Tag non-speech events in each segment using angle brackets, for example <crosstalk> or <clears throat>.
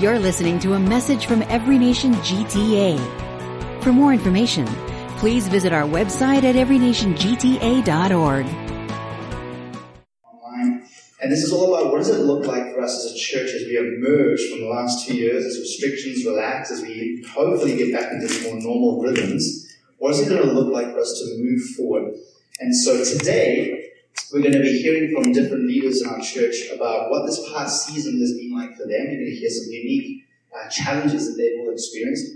You're listening to a message from Every Nation GTA. For more information, please visit our website at everynationgta.org. And this is all about what does it look like for us as a church as we emerge from the last two years, as restrictions relax, as we hopefully get back into more normal rhythms. What is it going to look like for us to move forward? And so today, we're going to be hearing from different leaders in our church about what this past season has been like for them. You're going to hear some unique uh, challenges that they've all experienced.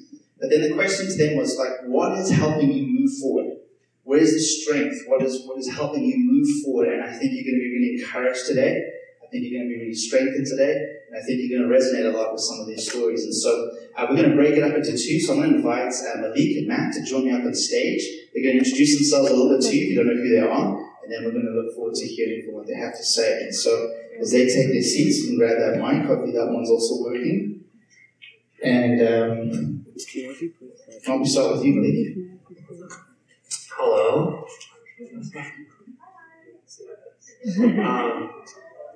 But then the question to them was like, what is helping you move forward? Where is the strength? What is what is helping you move forward? And I think you're going to be really encouraged today. I think you're going to be really strengthened today, and I think you're going to resonate a lot with some of these stories. And so uh, we're going to break it up into two. So I'm going to invite uh, Malik and Matt to join me up on stage. They're going to introduce themselves a little bit to you if you don't know who they are, and then we're going to look forward to hearing from what they have to say. And so as they take their seats, and grab that mic. Hopefully that one's also working. And um, I'll start with you, Malik. Hello. um,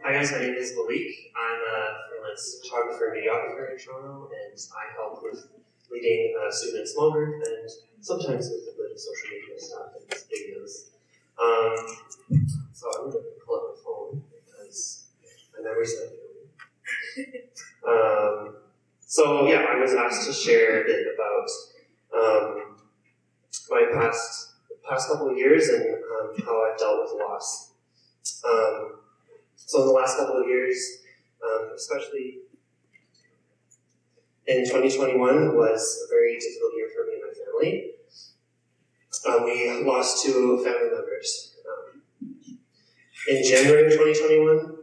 hi guys, my name is Malik. I'm a freelance photographer and videographer in Toronto, and I help with leading a student and and sometimes with of social media stuff and videos. Um, so I'm going to pull up my phone because my memory's not good. Um, so yeah, I was asked to share a bit about um, my past past couple of years and um, how I've dealt with loss. Um, so in the last couple of years, um, especially in 2021, was a very difficult year for me and my family. Um, we lost two family members. Um, in January of 2021,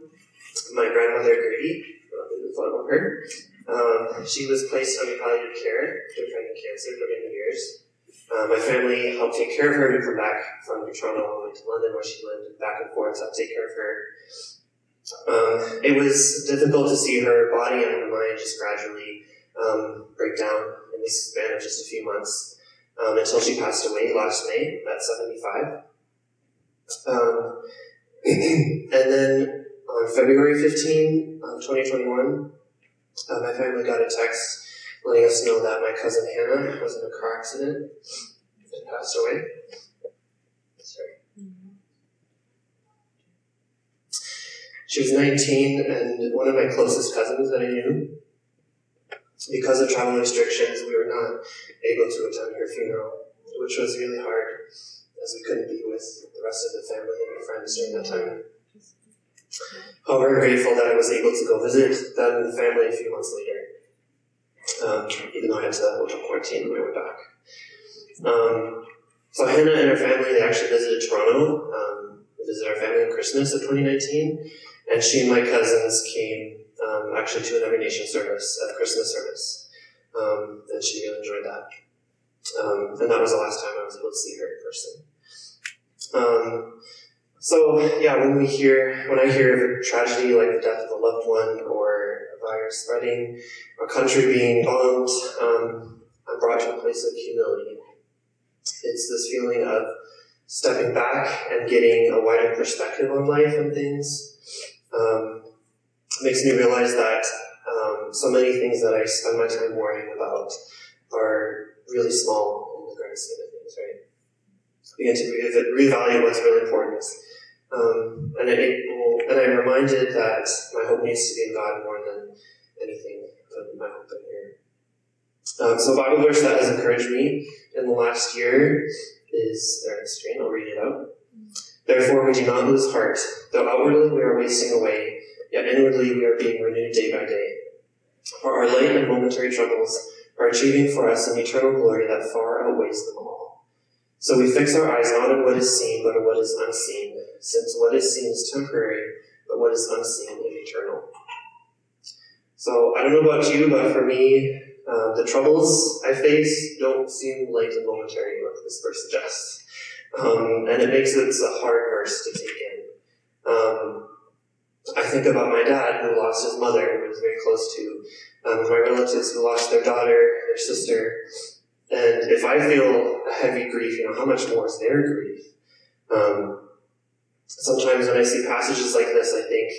my grandmother Grady, uh, her, um, she was placed under palliative care after fighting cancer for many years. Uh, my family helped take care of her and come back from Toronto went to London where she lived back and forth to take care of her. Um, it was difficult to see her body and her mind just gradually um, break down in the span of just a few months um, until she passed away last May at 75. Um, <clears throat> and then on February 15, 2021, uh, my family got a text letting us know that my cousin Hannah was in a car accident and passed away. Sorry. She was 19 and one of my closest cousins that I knew. Because of travel restrictions, we were not able to attend her funeral, which was really hard as we couldn't be with the rest of the family and friends during that time. However, I'm grateful that I was able to go visit them and the family a few months later um, even though I had to go hotel quarantine when my way back. Um, so Hannah and her family, they actually visited Toronto, um, visited our family on Christmas of 2019, and she and my cousins came um, actually to an Every Nation service, a Christmas service, um, and she really enjoyed that. Um, and that was the last time I was able to see her in person. Um, so yeah, when we hear, when I hear of a tragedy like the death of a loved one or a virus spreading, a country being bombed, um, I'm brought to a place of humility. It's this feeling of stepping back and getting a wider perspective on life and things. Um, makes me realize that um, so many things that I spend my time worrying about are really small in the grand scheme of things, right? Begin to re- reevaluate what's really important. Um, and, it, and I'm reminded that my hope needs to be in God more than anything put my hope in here. Um, so, Bible verse that has encouraged me in the last year is there on the screen. I'll read it out. Therefore, we do not lose heart, though outwardly we are wasting away, yet inwardly we are being renewed day by day. For our light and momentary troubles are achieving for us an eternal glory that far outweighs them all. So we fix our eyes not on what is seen, but on what is unseen, since what is seen is temporary, but what is unseen is eternal. So I don't know about you, but for me, uh, the troubles I face don't seem light and momentary like this verse suggests. Um, and it makes it a hard verse to take in. Um, I think about my dad who lost his mother, who was very close to, um, my relatives who lost their daughter, their sister. And if I feel a heavy grief, you know, how much more is their grief? Um, sometimes when I see passages like this, I think,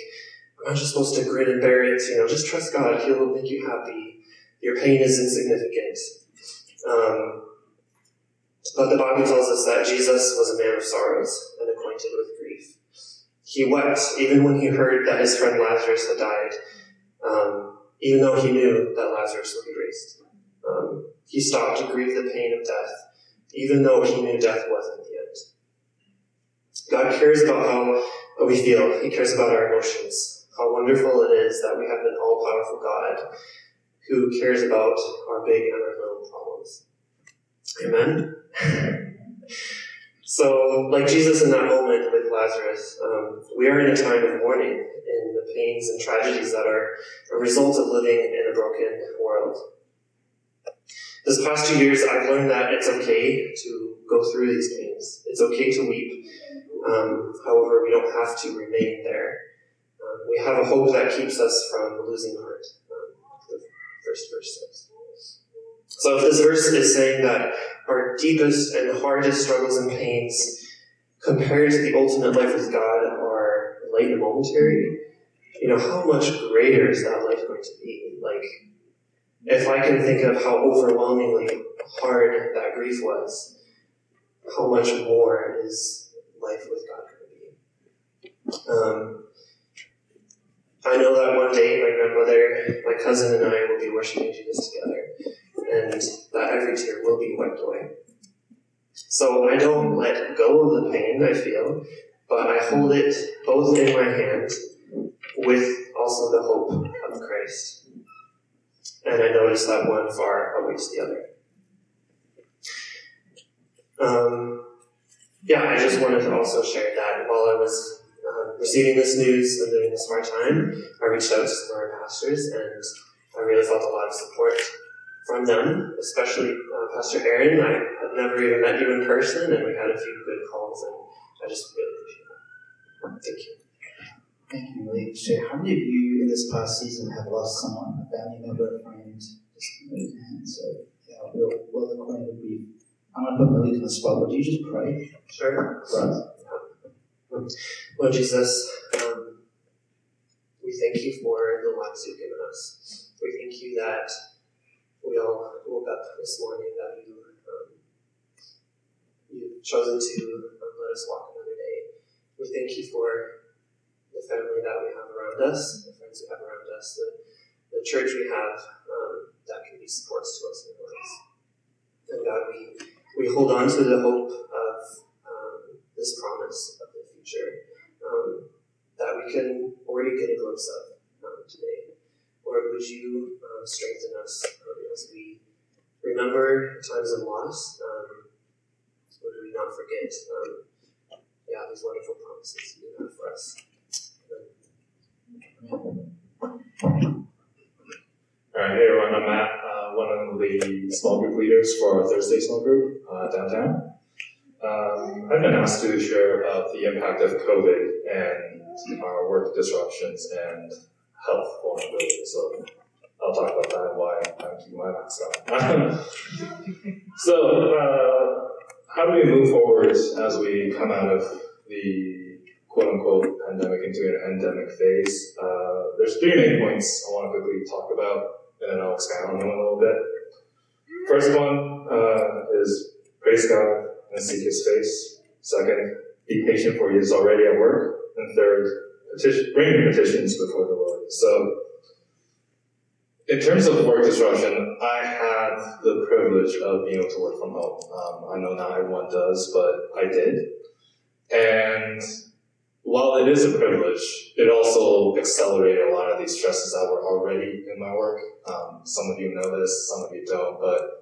I'm just supposed to grin and bear it. You know, just trust God. He'll make you happy. Your pain is insignificant. Um, but the Bible tells us that Jesus was a man of sorrows and acquainted with grief. He wept even when he heard that his friend Lazarus had died, um, even though he knew that Lazarus would be raised. Um, he stopped to grieve the pain of death, even though he knew death wasn't the end. God cares about how we feel. He cares about our emotions. How wonderful it is that we have an all-powerful God who cares about our big and our little problems. Amen? <laughs> so, like Jesus in that moment with Lazarus, um, we are in a time of mourning in the pains and tragedies that are a result of living in a broken world. This past two years, I've learned that it's okay to go through these pains. It's okay to weep. Um, however, we don't have to remain there. Um, we have a hope that keeps us from losing heart. Um, the first verse says. So if this verse is saying that our deepest and hardest struggles and pains compared to the ultimate life with God are light and momentary, you know, how much greater is that life going to be? Like, if I can think of how overwhelmingly hard that grief was, how much more is life with God going to be? Um, I know that one day my grandmother, my cousin, and I will be worshiping Jesus together, and that every tear will be wiped away. So I don't let go of the pain I feel, but I hold it both in my hand with also the hope of Christ. And I notice that one far outweighs the other. Um, yeah, I just wanted to also share that while I was uh, receiving this news and during this hard time, I reached out to some of our pastors and I really felt a lot of support from them, especially uh, Pastor Aaron. I had never even met you in person, and we had a few good calls, and I just really appreciate that. Thank you. Thank you, Malik. So, how many of you in this past season have lost someone, a family member, a friend? Just raise your hand. So, yeah, we'll, well acquainted with you. I'm going to put Malik on the spot. Would you just pray Sure. us? Lord Jesus, um, we thank you for the lives you've given us. We thank you that we all woke up this morning that you um, you've chosen to um, let us walk another day. We thank you for the family that we have around us, the friends we have around us, the, the church we have um, that can be supports to us in our lives. And God, we, we hold on to the hope of um, this promise of the future um, that we can already get a glimpse of um, today. Lord, would you um, strengthen us um, as we remember times of loss? Um, would we not forget, um, yeah, these wonderful promises you have for us? All right, hey everyone, I'm Matt, uh, one of the small group leaders for our Thursday small group uh, downtown. Um, I've been asked to share about the impact of COVID and our work disruptions and health vulnerability. So I'll talk about that and why I'm keeping my mask on. <laughs> so, uh, how do we move forward as we come out of the quote unquote pandemic into an endemic phase? Uh, there's three main points I want to quickly talk about, and then I'll expand on them a little bit. First one uh, is praise God and seek His face. Second, be patient for He is already at work. And third, petition, bring petitions before the Lord. So, in terms of work disruption, I had the privilege of being able to work from home. Um, I know not everyone does, but I did. And while it is a privilege, it also accelerated a lot of these stresses that were already in my work. Um, some of you know this, some of you don't, but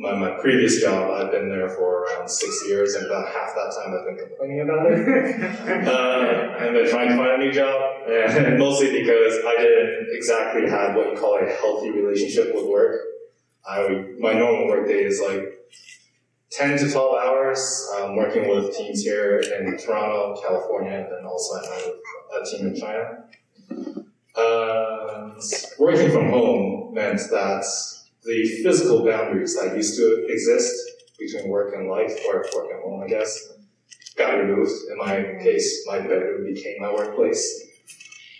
my, my previous job, I've been there for around six years, and about half that time I've been complaining about it. <laughs> uh, and been trying to find a new job, and <laughs> mostly because I didn't exactly have what you call a healthy relationship with work. I my normal work day is like 10 to 12 hours, um, working with teams here in Toronto, California, and then also night with a team in China. Uh, working from home meant that the physical boundaries that used to exist between work and life, or work and home, I guess, got removed. In my case, my bedroom became my workplace.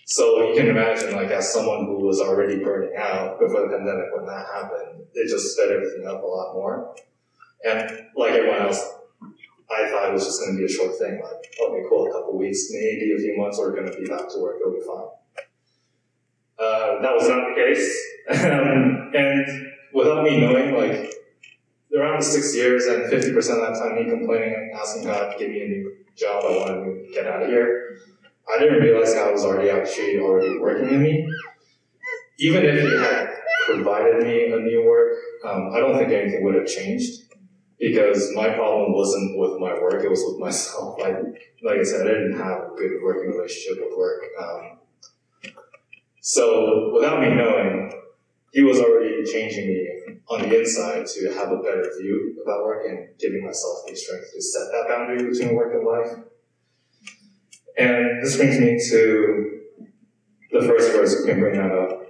So you can imagine, like, as someone who was already burning out before the pandemic, when that happened, it just sped everything up a lot more. And like everyone else, I thought it was just going to be a short thing. Like, okay, cool, a couple weeks, maybe a few months, we're going to be back to work. It'll be fine. Uh, that was not the case. <laughs> And without me knowing, like, around the six years and 50% of that time me complaining and asking God, to give me a new job, I wanted to get out of here. I didn't realize God was already actually already working in me. Even if He had provided me a new work, um, I don't think anything would have changed because my problem wasn't with my work; it was with myself. Like, like I said, I didn't have a good working relationship with work. Um, so, without me knowing, He was already changing me on the inside to have a better view about work and giving myself the strength to set that boundary between work and life. And this brings me to the first verse, we can bring that up.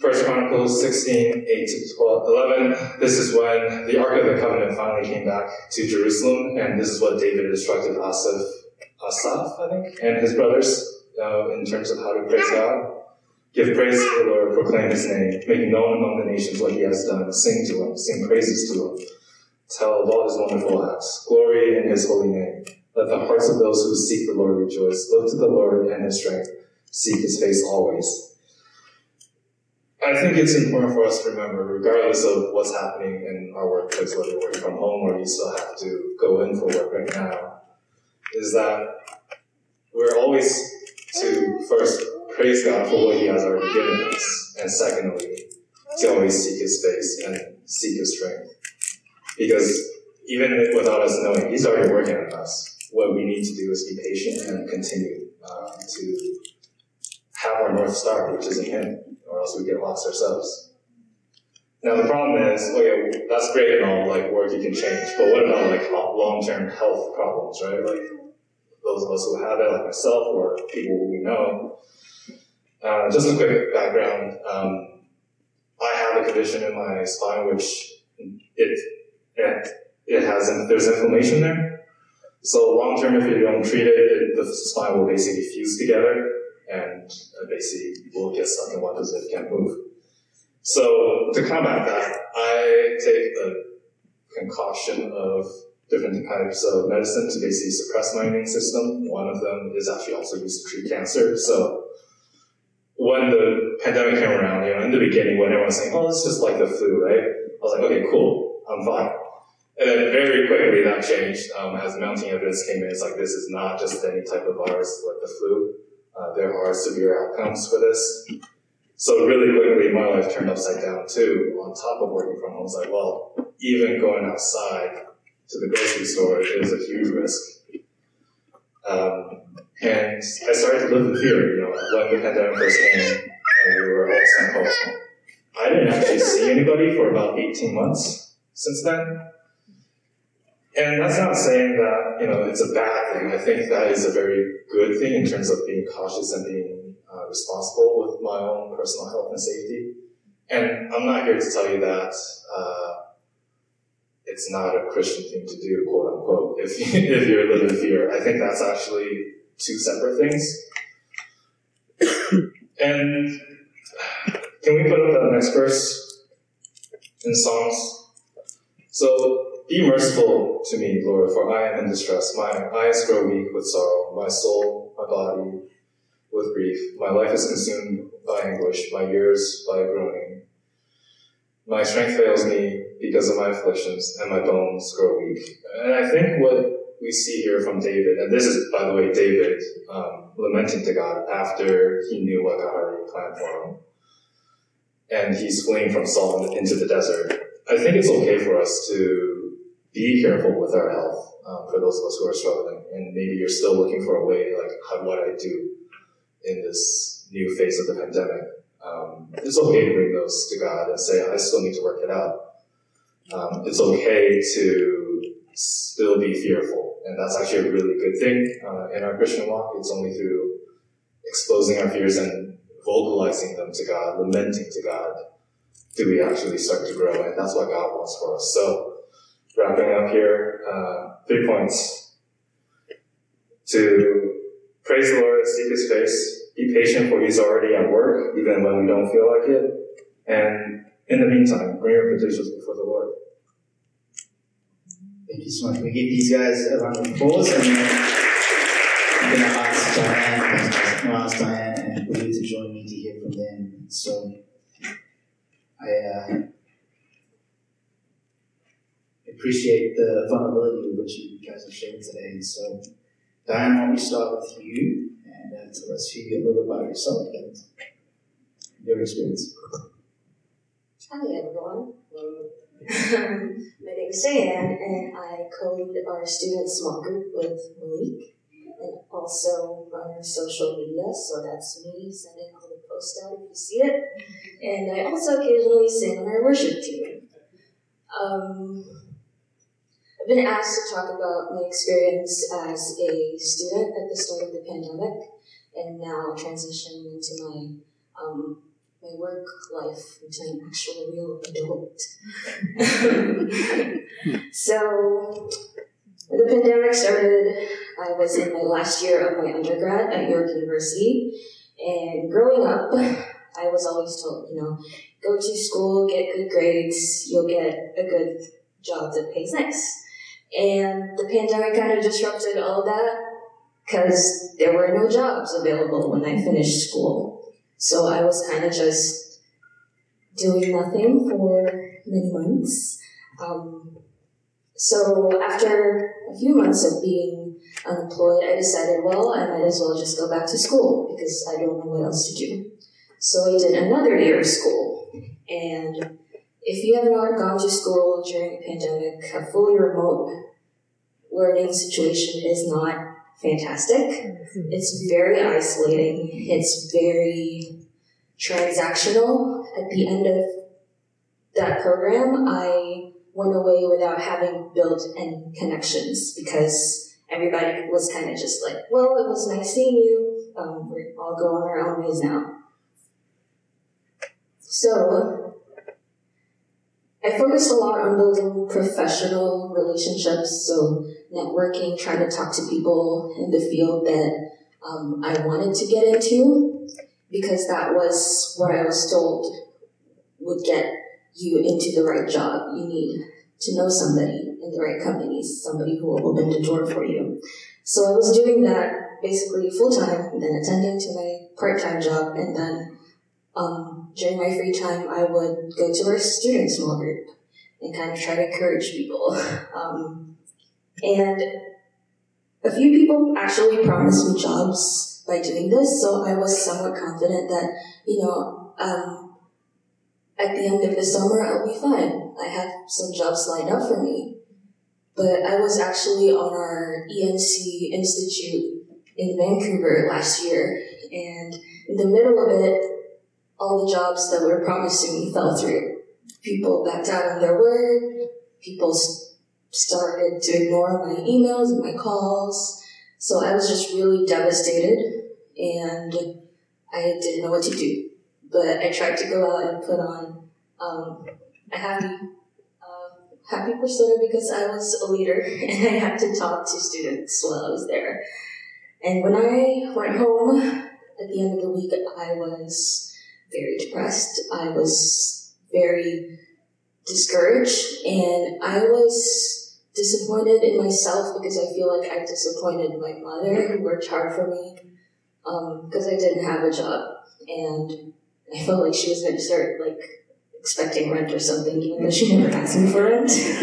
First Chronicles 16, 8 to 12, 11. This is when the Ark of the Covenant finally came back to Jerusalem, and this is what David instructed Asaph, Asaph I think, and his brothers uh, in terms of how to praise God. Give praise to the Lord, proclaim his name, make known among the nations what he has done, sing to him, sing praises to him, tell of all his wonderful acts, glory in his holy name. Let the hearts of those who seek the Lord rejoice. Look to the Lord and his strength. Seek his face always. I think it's important for us to remember, regardless of what's happening in our workplace, whether you're working from home or you still have to go in for work right now, is that we're always to first praise God for what he has already given us, and secondly, to always seek his face and seek his strength. Because even without us knowing, he's already working on us what we need to do is be patient and continue uh, to have our North Star, which is in Him, or else we get lost ourselves. Now the problem is, oh yeah, that's great and all, like work you can change, but what about like long-term health problems, right? Like those of us who have it, like myself, or people we know. Uh, just a quick background. Um, I have a condition in my spine which it it, it has there's inflammation there, so long term, if you don't treat it, it, the spine will basically fuse together and basically will get stuck in one position, can't move. So to combat that, I take a concoction of different types of medicine to basically suppress my immune system. One of them is actually also used to treat cancer. So when the pandemic came around, you know, in the beginning, when everyone was saying, "Oh, it's just like the flu," right? I was like, "Okay, cool, I'm fine." And then very quickly that changed um, as mounting evidence came in. It's like this is not just any type of virus like the flu. Uh, there are severe outcomes for this. So really quickly, my life turned upside down too. On top of working from home, I was like, well, even going outside to the grocery store is a huge risk. Um, and I started to live in fear. You know, when the pandemic first came, and we were all sent home. I didn't actually see anybody for about 18 months since then. And that's not saying that, you know, it's a bad thing. I think that is a very good thing in terms of being cautious and being uh, responsible with my own personal health and safety. And I'm not here to tell you that uh, it's not a Christian thing to do, quote unquote, if, <laughs> if you're living in fear. I think that's actually two separate things. and can we put up the next verse in Psalms? So be merciful to me, Lord, for I am in distress. My eyes grow weak with sorrow, my soul, my body with grief. My life is consumed by anguish, my years by groaning. My strength fails me because of my afflictions, and my bones grow weak. And I think what we see here from David, and this is, by the way, David um, lamenting to God after he knew what God already planned for him. And he's fleeing from Saul into the desert. I think it's okay for us to be careful with our health um, for those of us who are struggling. And maybe you're still looking for a way, like, how, what I do in this new phase of the pandemic. Um, it's okay to bring those to God and say, I still need to work it out. Um, it's okay to still be fearful. And that's actually a really good thing uh, in our Christian walk. It's only through exposing our fears and vocalizing them to God, lamenting to God, do we actually start to grow. And that's what God wants for us. So, wrapping up here, uh, three points. To praise the Lord, seek his face, be patient for He's already at work, even when we don't feel like it. And in the meantime, bring your petitions before the Lord. Thank you so much. We give these guys a round of applause? And then I'm going to ask Diane, I'm ask Diane and Blue to join me to hear from them. So I uh, appreciate the vulnerability with which you guys have shared today. So Diane, why don't we start with you and uh, tell us a little about yourself and your experience. Hi everyone. My name is Diane, and I co-lead our student small group with Malik, and also run our social media. So that's me sending all the posts out if you see it, and I also occasionally sing on our worship team. Um, I've been asked to talk about my experience as a student at the start of the pandemic, and now transitioning into my um, my work life into an actual real adult. <laughs> so, the pandemic started, I was in my last year of my undergrad at York University, and growing up, I was always told, you know, go to school, get good grades, you'll get a good job that pays nice. And the pandemic kind of disrupted all that because there were no jobs available when I finished school. So I was kind of just doing nothing for many months. Um, so after a few months of being unemployed, I decided, well, I might as well just go back to school because I don't know what else to do. So I did another year of school. And if you have not gone to school during a pandemic, a fully remote learning situation is not fantastic. It's very isolating. It's very transactional. At the end of that program, I went away without having built any connections because everybody was kind of just like, well, it was nice seeing you. Um, we're all go on our own ways now. So, I focused a lot on building professional relationships, so networking, trying to talk to people in the field that um, I wanted to get into, because that was what I was told would get you into the right job. You need to know somebody in the right companies, somebody who will open the door for you. So I was doing that basically full time, then attending to my part time job, and then um, during my free time, I would go to our student small group and kind of try to encourage people. <laughs> Um, and a few people actually promised me jobs by doing this, so I was somewhat confident that, you know, um, at the end of the summer, I'll be fine. I have some jobs lined up for me. But I was actually on our ENC Institute in Vancouver last year, and in the middle of it, all the jobs that were promised to me fell through. People backed out on their word. People started to ignore my emails and my calls. So I was just really devastated and I didn't know what to do. But I tried to go out and put on um, a happy, uh, happy persona because I was a leader <laughs> and I had to talk to students while I was there. And when I went home at the end of the week, I was very depressed. I was very discouraged and I was disappointed in myself because I feel like I disappointed my mother who worked hard for me because um, I didn't have a job and I felt like she was going to start like expecting rent or something even though she never asked me for rent <laughs>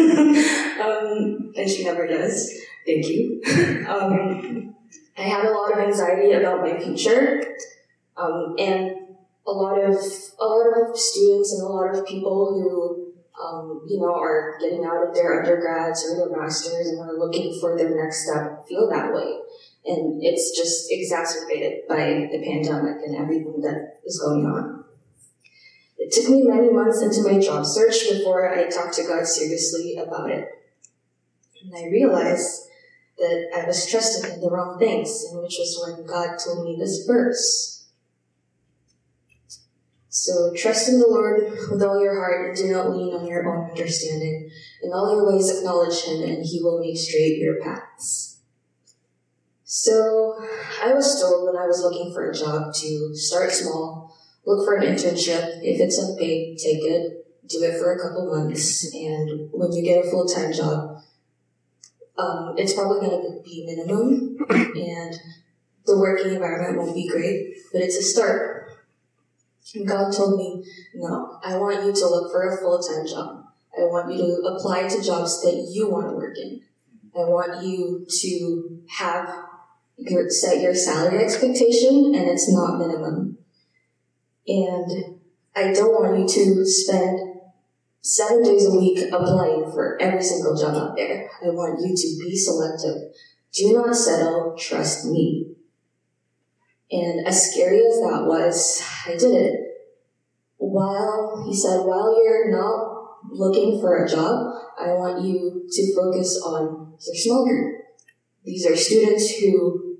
um, and she never does. Thank you. <laughs> Um, I had a lot of anxiety about my future um, and a lot of a lot of students and a lot of people who um, you know are getting out of their undergrads or their masters and are looking for their next step feel that way. And it's just exacerbated by the pandemic and everything that is going on. It took me many months into my job search before i talked to god seriously about it. And i realized that i was trusting in the wrong things and which was when god told me this verse so trust in the Lord with all your heart and do not lean on your own understanding. In all your ways acknowledge him and he will make straight your paths. So I was told when I was looking for a job to start small, look for an internship. If it's unpaid, take it, do it for a couple months, and when you get a full time job, um, it's probably going to be minimum, and the working environment won't be great, but it's a start. And God told me, no, I want you to look for a full time job. I want you to apply to jobs that you want to work in. I want you to have your set your salary expectation and it's not minimum. And I don't want you to spend seven days a week applying for every single job out there. I want you to be selective. Do not settle, trust me. And as scary as that was, I did it. While, he said, while you're not looking for a job, I want you to focus on your small group. These are students who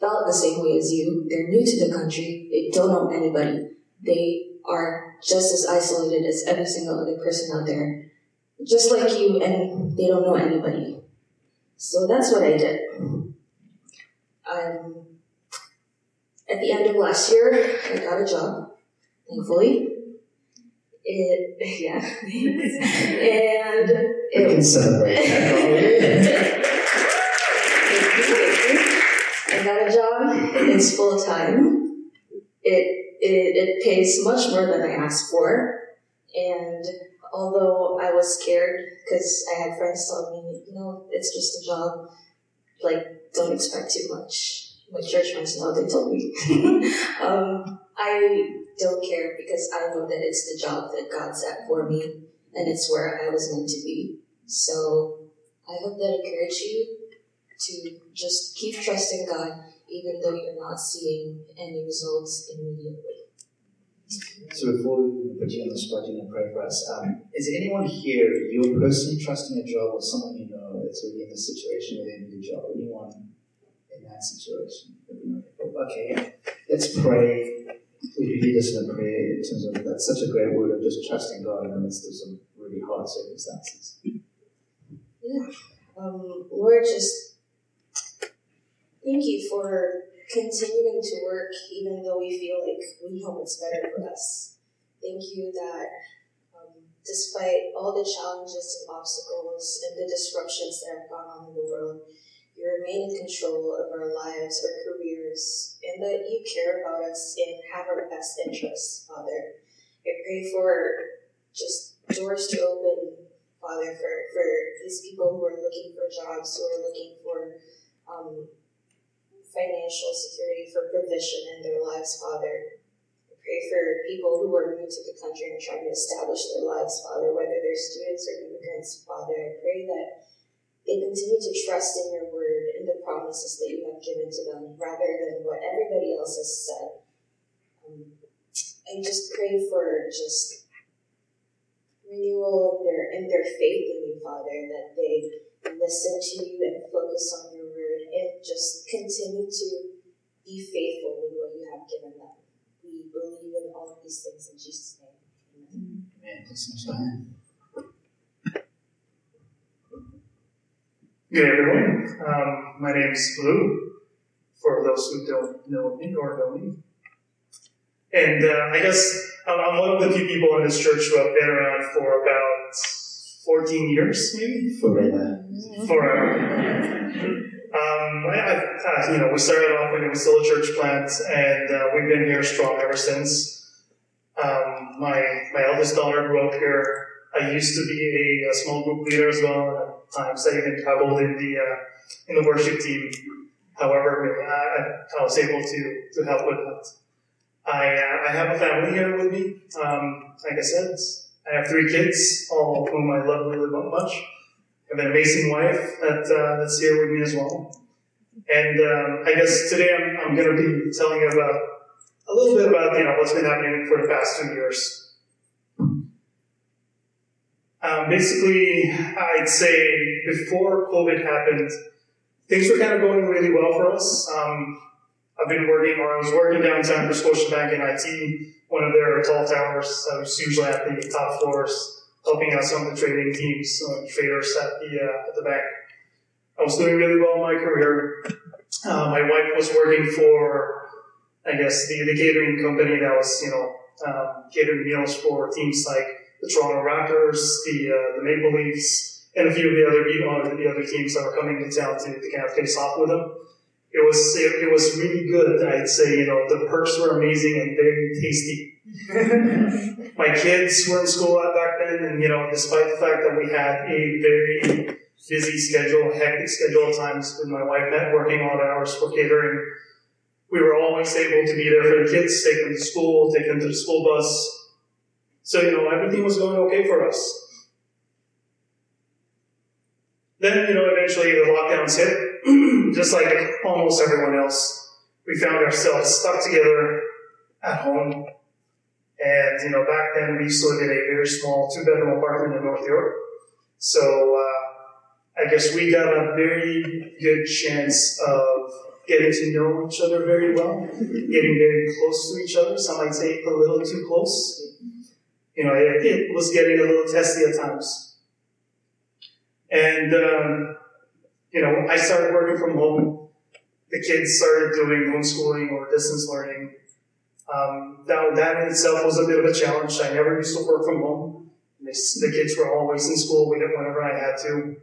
felt the same way as you. They're new to the country. They don't know anybody. They are just as isolated as every single other person out there. Just like you, and they don't know anybody. So that's what I did. Um, at the end of last year, I got a job, thankfully. It, <laughs> yeah. and We can it, celebrate. <laughs> I got a job. It's full time. It, it it pays much more than I asked for, and although I was scared because I had friends telling me, you know, it's just a job. Like, don't expect too much. My church friends know they told me. um, I don't care because I know that it's the job that God set for me, and it's where I was meant to be. So I hope that encourage you to just keep trusting God, even though you're not seeing any results immediately. So before we put you on the spot, you know, pray for us. Um, is anyone here you're personally trusting a job or someone you know that's already in this situation with a job? Anyone that situation? Okay, let's pray. Would you lead us in a prayer in terms of that's such a great word of just trusting God in the midst of some really hard circumstances? Yeah. Um, Lord, just thank you for continuing to work even though we feel like we know it's better for us. Thank you that um, despite all the challenges and obstacles and the disruptions that have gone on in the world, remain in control of our lives, or careers, and that you care about us and have our best interests, Father. I pray for just doors to open Father, for, for these people who are looking for jobs, who are looking for um, financial security, for provision in their lives, Father. I pray for people who are new to the country and trying to establish their lives, Father, whether they're students or immigrants, Father. I pray that they continue to trust in your word promises that you have given to them rather than what everybody else has said. Um, I just pray for just renewal in their in their faith in you, Father, that they listen to you and focus on your word and just continue to be faithful with what you have given them. We believe in all of these things in Jesus' name. Amen. Amen. Good everyone. Um, my name is Blue. For those who don't know me or know me, and uh, I guess I'm, I'm one of the few people in this church who have been around for about 14 years, maybe Forever. forever. Um, I, I, uh, you know, we started off when it was still a church plant, and uh, we've been here strong ever since. Um, my my eldest daughter grew up here. I used to be a, a small group leader as well. Times, I even dabbled in the uh, in the worship team. However, I, I was able to to help with that. I uh, I have a family here with me. Um, like I said, I have three kids, all of whom I love really much. I have an amazing wife that uh, that's here with me as well. And um, I guess today I'm, I'm going to be telling you about a little bit about you know what's been happening for the past two years. Um, basically, I'd say before COVID happened, things were kind of going really well for us. Um, I've been working, or I was working downtown for Scotiabank in IT, one of their tall towers. I was usually at the top floors, helping out some of the trading teams, the traders at the uh, at the bank. I was doing really well in my career, Uh, my wife was working for, I guess, the, the catering company that was, you know, um, catering meals for teams like the Toronto Raptors, the uh, the Maple Leafs, and a few of the other uh, the other teams that were coming to town to, to kind of face off with them. It was it, it was really good. I'd say you know the perks were amazing and very tasty. <laughs> my kids were in school back then, and you know, despite the fact that we had a very busy schedule, hectic schedule at times with my wife met working odd hours for catering, we were always able to be there for the kids, take them to school, take them to the school bus. So, you know, everything was going okay for us. Then, you know, eventually the lockdowns hit, <clears throat> just like almost everyone else. We found ourselves stuck together at home. And, you know, back then we live in a very small two bedroom apartment in North York. So, uh, I guess we got a very good chance of getting to know each other very well, getting very close to each other. Some might say a little too close. You know, it, it was getting a little testy at times. And, um, you know, I started working from home. The kids started doing homeschooling or distance learning. Um, that, that in itself was a bit of a challenge. I never used to work from home. The kids were always in school whenever I had to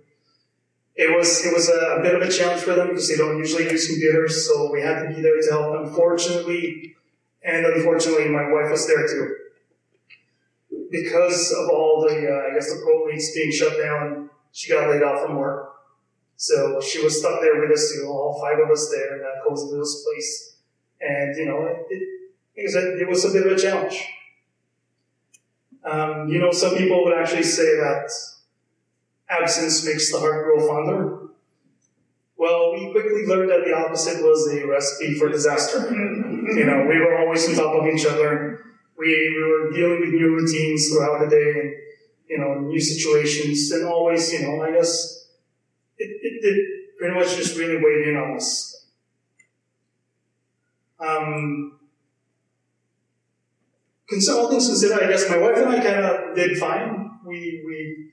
it was it was a, a, bit of a challenge for them because they don't usually use computers, so we had to be there to help them. Fortunately, and unfortunately, my wife was there too. Because of all the, uh, I guess, the pro leagues being shut down, she got laid off from work. So she was stuck there with us too, all five of us there in that cozy little place. And, you know, it, it, it was a bit of a challenge. Um, you know, some people would actually say that absence makes the heart grow fonder. Well, we quickly learned that the opposite was a recipe for disaster. <laughs> you know, we were always on top of each other. We, we were dealing with new routines throughout the day and, you know, new situations and always, you know, I guess it, it, it pretty much just really weighed in on us. Um, all things considered, I guess my wife and I kind of did fine. We, we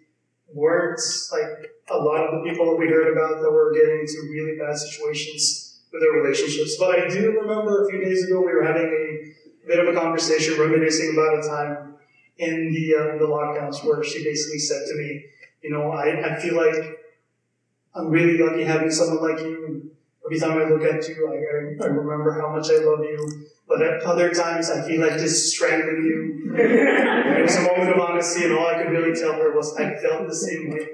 weren't like a lot of the people that we heard about that were getting into really bad situations with their relationships. But I do remember a few days ago we were having a bit of a conversation, reminiscing about a time in the uh, the lockdowns where she basically said to me, you know, I, I feel like I'm really lucky having someone like you. Every time I look at you, I, I remember how much I love you. But at other times, I feel like just strangling you. it was a moment of honesty, and all I could really tell her was I felt the same way.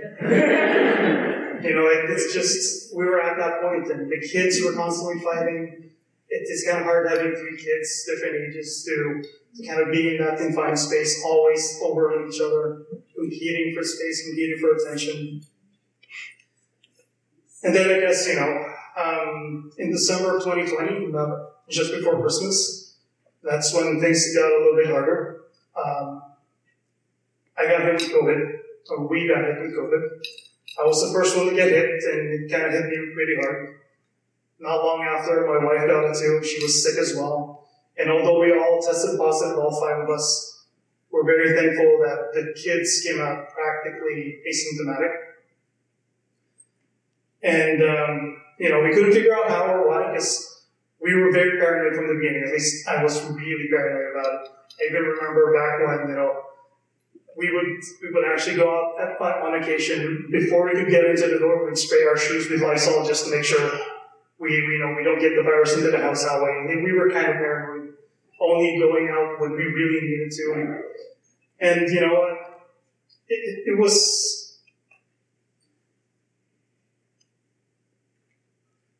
you know, it, it's just, we were at that point, and the kids were constantly fighting. It, it's kind of hard having three kids, different ages, to, to kind of be in that confined space, always over each other, competing for space, competing for attention. And then I guess, you know, um, in December of 2020, just before Christmas. That's when things got a little bit harder. Um, I got hit with COVID, or we got hit with COVID. I was the first one to get hit, and it kind of hit me pretty hard. Not long after, my wife got it too. She was sick as well. And although we all tested positive, all five of us, we're very thankful that the kids came out practically asymptomatic. And, um, you know, we couldn't figure out how or why because we were very paranoid from the beginning. At least I was really paranoid about it. I even remember back when, you know, we would we would actually go out at, on occasion before we could get into the door. We'd spray our shoes with Lysol just to make sure we, you know we don't get the virus into the house that way. And we were kind of paranoid, only going out when we really needed to. And you know, it, it was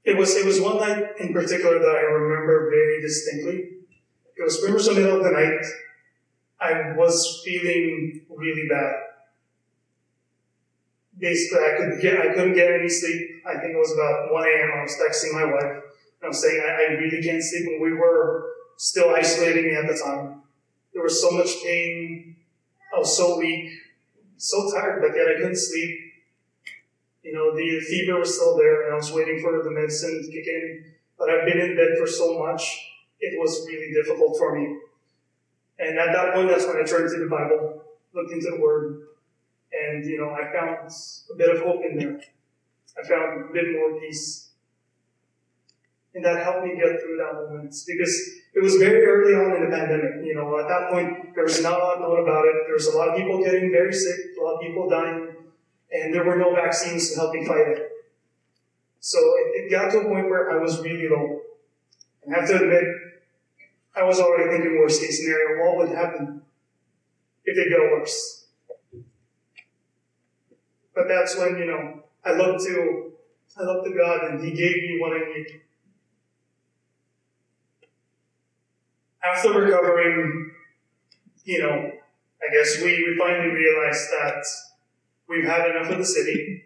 It was it was one night in particular that I remember very distinctly. It was pretty much the middle of the night. I was feeling really bad. Basically, I couldn't get I couldn't get any sleep. I think it was about 1 a.m. I was texting my wife. And I'm saying I, I really can't sleep, and we were still isolating me at the time. There was so much pain. I was so weak, so tired, but yet I couldn't sleep. You know, the fever was still there, and I was waiting for the medicine to kick in. But I've been in bed for so much, it was really difficult for me. And at that point, that's when I turned to the Bible, looked into the Word, and you know, I found a bit of hope in there. I found a bit more peace. And that helped me get through that moment because it was very early on in the pandemic. You know, at that point, there was not a lot known about it. There was a lot of people getting very sick, a lot of people dying, and there were no vaccines to help me fight it. So it, it got to a point where I was really low. And I have to admit, I was already thinking worst case scenario, what would happen if it got worse? But that's when, you know, I looked to I looked to God and He gave me what I needed. After recovering, you know, I guess we, we finally realized that we've had enough of the city.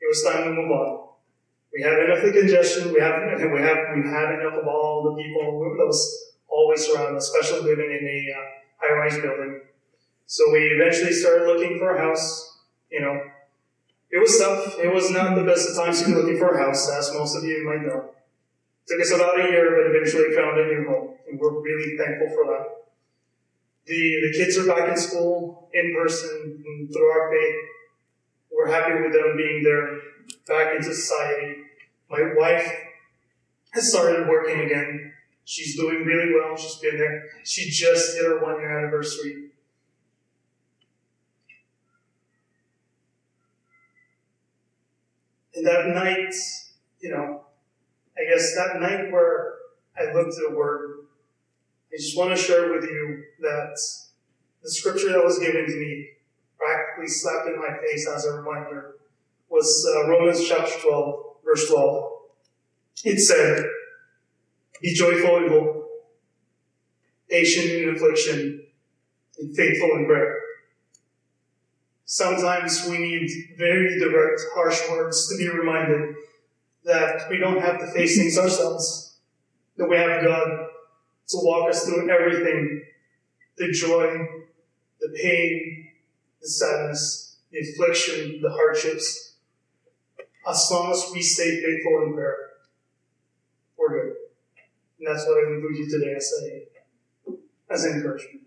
It was time to move on. We had enough of the congestion. We have <laughs> we have we've had enough of all the people that was always around, especially living in a uh, high-rise building. So we eventually started looking for a house. You know, it was tough. It was not the best of times to be looking for a house, as most of you might know. It took us about a year, but eventually found a new home, and we're really thankful for that. The the kids are back in school in person and through our faith. We're happy with them being there, back into society. My wife has started working again. She's doing really well. She's been there. She just hit her one year anniversary. And that night, you know, I guess that night where I looked at the word, I just want to share with you that the scripture that was given to me, practically slapped in my face as a reminder, was uh, Romans chapter 12, verse 12. It said, Be joyful in hope, patient in affliction, and faithful in prayer. Sometimes we need very direct, harsh words to be reminded that we don't have to face things ourselves, that we have God to walk us through everything the joy, the pain, the sadness, the affliction, the hardships. As long as we stay faithful in prayer, we're good. And that's what I with you today as, a, as encouragement.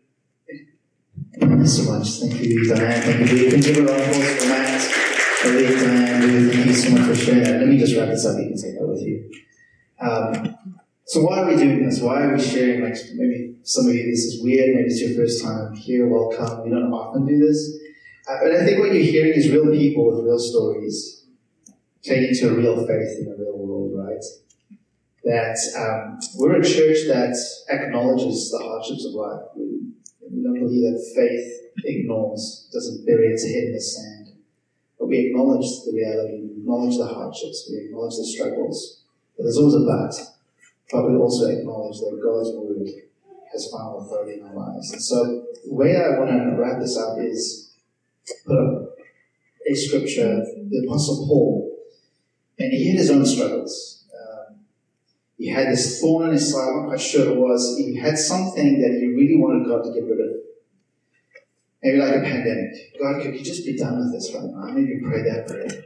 Thank you so much. Thank you, Diane. Thank you, Lee. Can give of applause for Matt, Lee, Diane, Thank you so much for sharing that. Let me just wrap this up. You can take that with you. Um, so why are we doing this? Why are we sharing? Like maybe some of you, this is weird. Maybe it's your first time here. Welcome. We don't often do this, uh, but I think what you're hearing is real people with real stories, taking to a real faith in a real world, right? That um, we're a church that acknowledges the hardships of life. We don't believe that faith ignores, doesn't bury its head in the sand. But we acknowledge the reality, we acknowledge the hardships, we acknowledge the struggles. But there's always a but. But we also acknowledge that God's word has final authority in our lives. And so the way I want to wrap this up is put up a scripture, the Apostle Paul, and he had his own struggles. He had this thorn in his side, I'm not quite sure it was. He had something that he really wanted God to get rid of. Maybe like a pandemic. God, could you just be done with this right now? Maybe pray that prayer.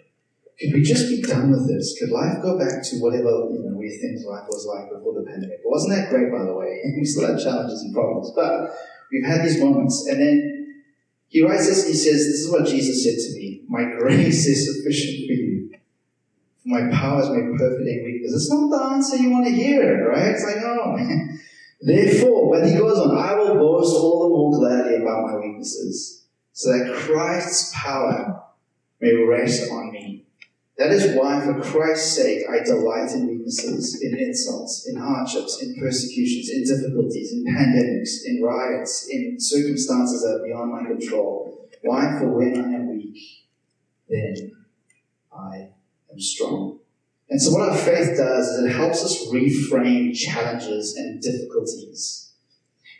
Could we just be done with this? Could life go back to whatever you know we think life was like before the pandemic? Wasn't that great, by the way. <laughs> we still had challenges and problems, but we've had these moments. And then he writes this. He says, "This is what Jesus said to me: My <laughs> grace is sufficient for you. My power is made perfect in weakness." It's not the answer you want to hear, right? It's like, oh man. Therefore, but he goes on, I will boast all the more gladly about my weaknesses, so that Christ's power may rest on me. That is why, for Christ's sake, I delight in weaknesses, in insults, in hardships, in persecutions, in difficulties, in pandemics, in riots, in circumstances that are beyond my control. Why? For when I am weak, then I am strong. And so, what our faith does is it helps us reframe challenges and difficulties.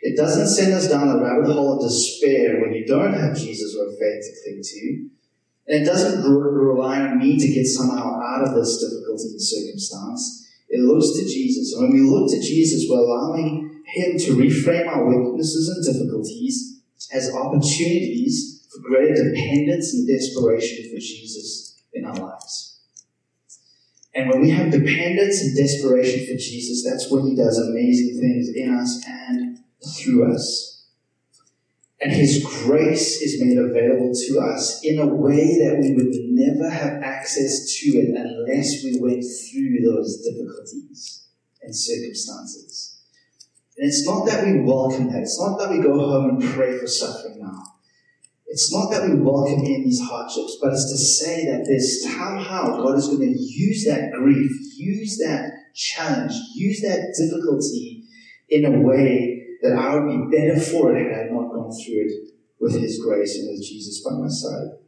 It doesn't send us down the rabbit hole of despair when you don't have Jesus or faith to cling to. And it doesn't rely on me to get somehow out of this difficulty and circumstance. It looks to Jesus. And when we look to Jesus, we're allowing Him to reframe our weaknesses and difficulties as opportunities for greater dependence and desperation for Jesus in our lives. And when we have dependence and desperation for Jesus, that's when He does amazing things in us and through us. And His grace is made available to us in a way that we would never have access to it unless we went through those difficulties and circumstances. And it's not that we welcome that. It's not that we go home and pray for suffering now. It's not that we welcome in these hardships, but it's to say that there's somehow God is going to use that grief, use that challenge, use that difficulty in a way that I would be better for it had I not gone through it with His grace and with Jesus by my side.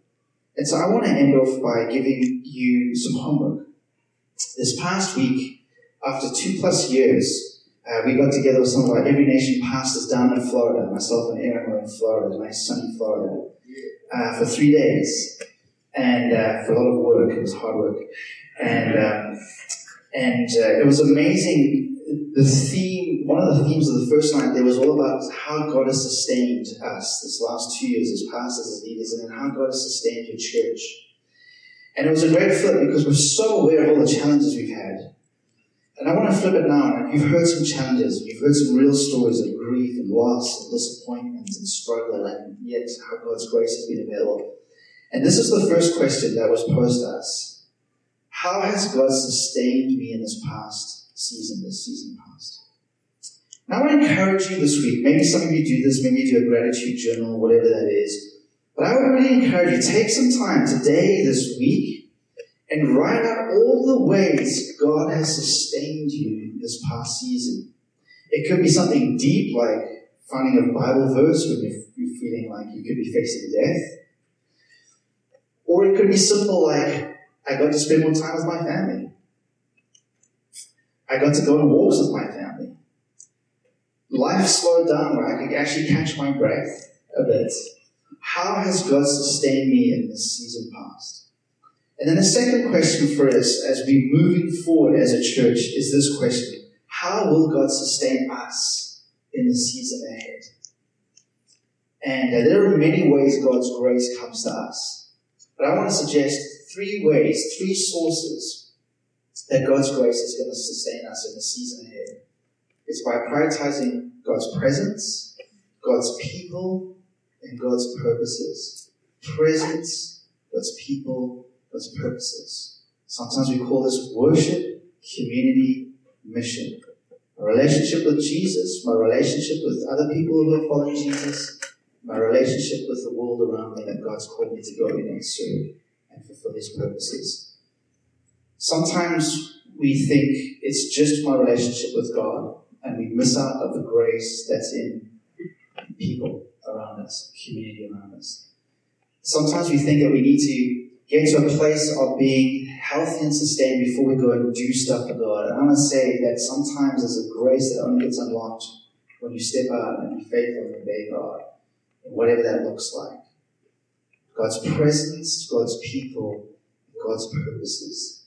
And so I want to end off by giving you some homework. This past week, after two plus years, uh, we got together with some of our Every Nation pastors down in Florida. Myself and Aaron were in Florida, nice sunny Florida, uh, for three days. And uh, for a lot of work, it was hard work. And, um, and uh, it was amazing. The theme, one of the themes of the first night there was all about how God has sustained us this last two years as pastors, as leaders, and how God has sustained your church. And it was a great flip because we're so aware of all the challenges we've had. And I want to flip it now. And you've heard some challenges, you've heard some real stories of grief and loss and disappointment and struggle, and yet how God's grace has been available. And this is the first question that was posed to us. How has God sustained me in this past season, this season past? Now, I want to encourage you this week. Maybe some of you do this, maybe you do a gratitude journal, whatever that is. But I would really encourage you, take some time today, this week, and write out all the ways God has sustained you this past season. It could be something deep, like finding a Bible verse when you're feeling like you could be facing death. Or it could be simple, like, I got to spend more time with my family. I got to go on walks with my family. Life slowed down where I could actually catch my breath a bit. How has God sustained me in this season past? And then the second question for us as we're moving forward as a church is this question. How will God sustain us in the season ahead? And uh, there are many ways God's grace comes to us. But I want to suggest three ways, three sources that God's grace is going to sustain us in the season ahead. It's by prioritizing God's presence, God's people, and God's purposes. Presence, God's people, God's purposes. Sometimes we call this worship, community, mission. My relationship with Jesus, my relationship with other people who are following Jesus, my relationship with the world around me that God's called me to go in and serve and fulfill His purposes. Sometimes we think it's just my relationship with God and we miss out of the grace that's in people around us, community around us. Sometimes we think that we need to get to a place of being healthy and sustained before we go and do stuff for God. And I want to say that sometimes there's a grace that only gets unlocked when you step out and be faithful and obey God, whatever that looks like. God's presence, God's people, God's purposes.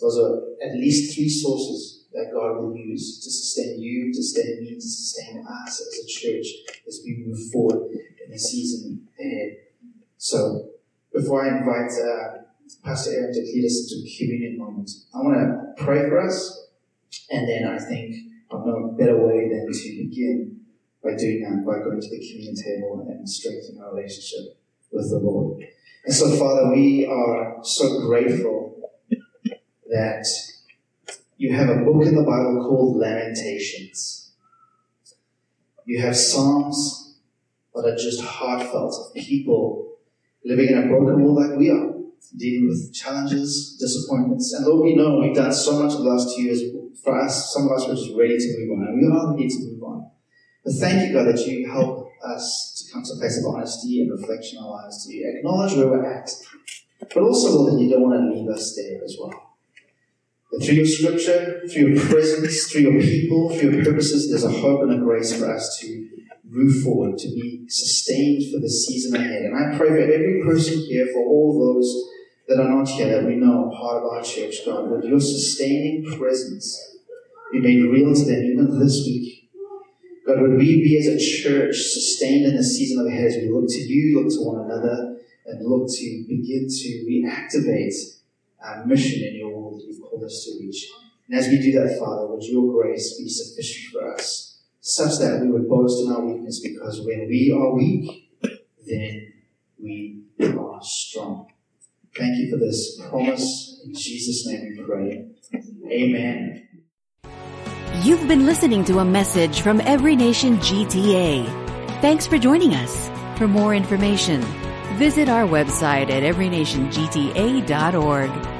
Those are at least three sources that God will use to sustain you, to sustain me, to sustain us as a church as we move forward in the season ahead. So, before I invite uh, Pastor Aaron to lead us into communion moment, I want to pray for us, and then I think of no better way than to begin by doing that, by going to the communion table and strengthening our relationship with the Lord. And so, Father, we are so grateful that you have a book in the Bible called Lamentations. You have Psalms that are just heartfelt of people living in a broken world like we are, dealing with challenges, disappointments. And Lord, we know we've done so much the last two years. For us, some of us were just ready to move on, and we are ready to move on. But thank you, God, that you help us to come to a place of honesty and reflection in our lives, to acknowledge where we're at, but also, Lord, that you don't want to leave us there as well. That through your scripture, through your presence, through your people, through your purposes, there's a hope and a grace for us to move forward, to be sustained for the season ahead. And I pray for every person here, for all those that are not here, that we know are part of our church, God, that your sustaining presence be made real to them even this week. God, would we be as a church sustained in the season ahead as we look to you, look to one another, and look to begin to reactivate our mission in your world that you've called us to reach. And as we do that, Father, would your grace be sufficient for us such that we would boast in our weakness, because when we are weak, then we are strong. Thank you for this promise. In Jesus' name we pray. Amen. You've been listening to a message from Every Nation GTA. Thanks for joining us. For more information, visit our website at everynationgta.org.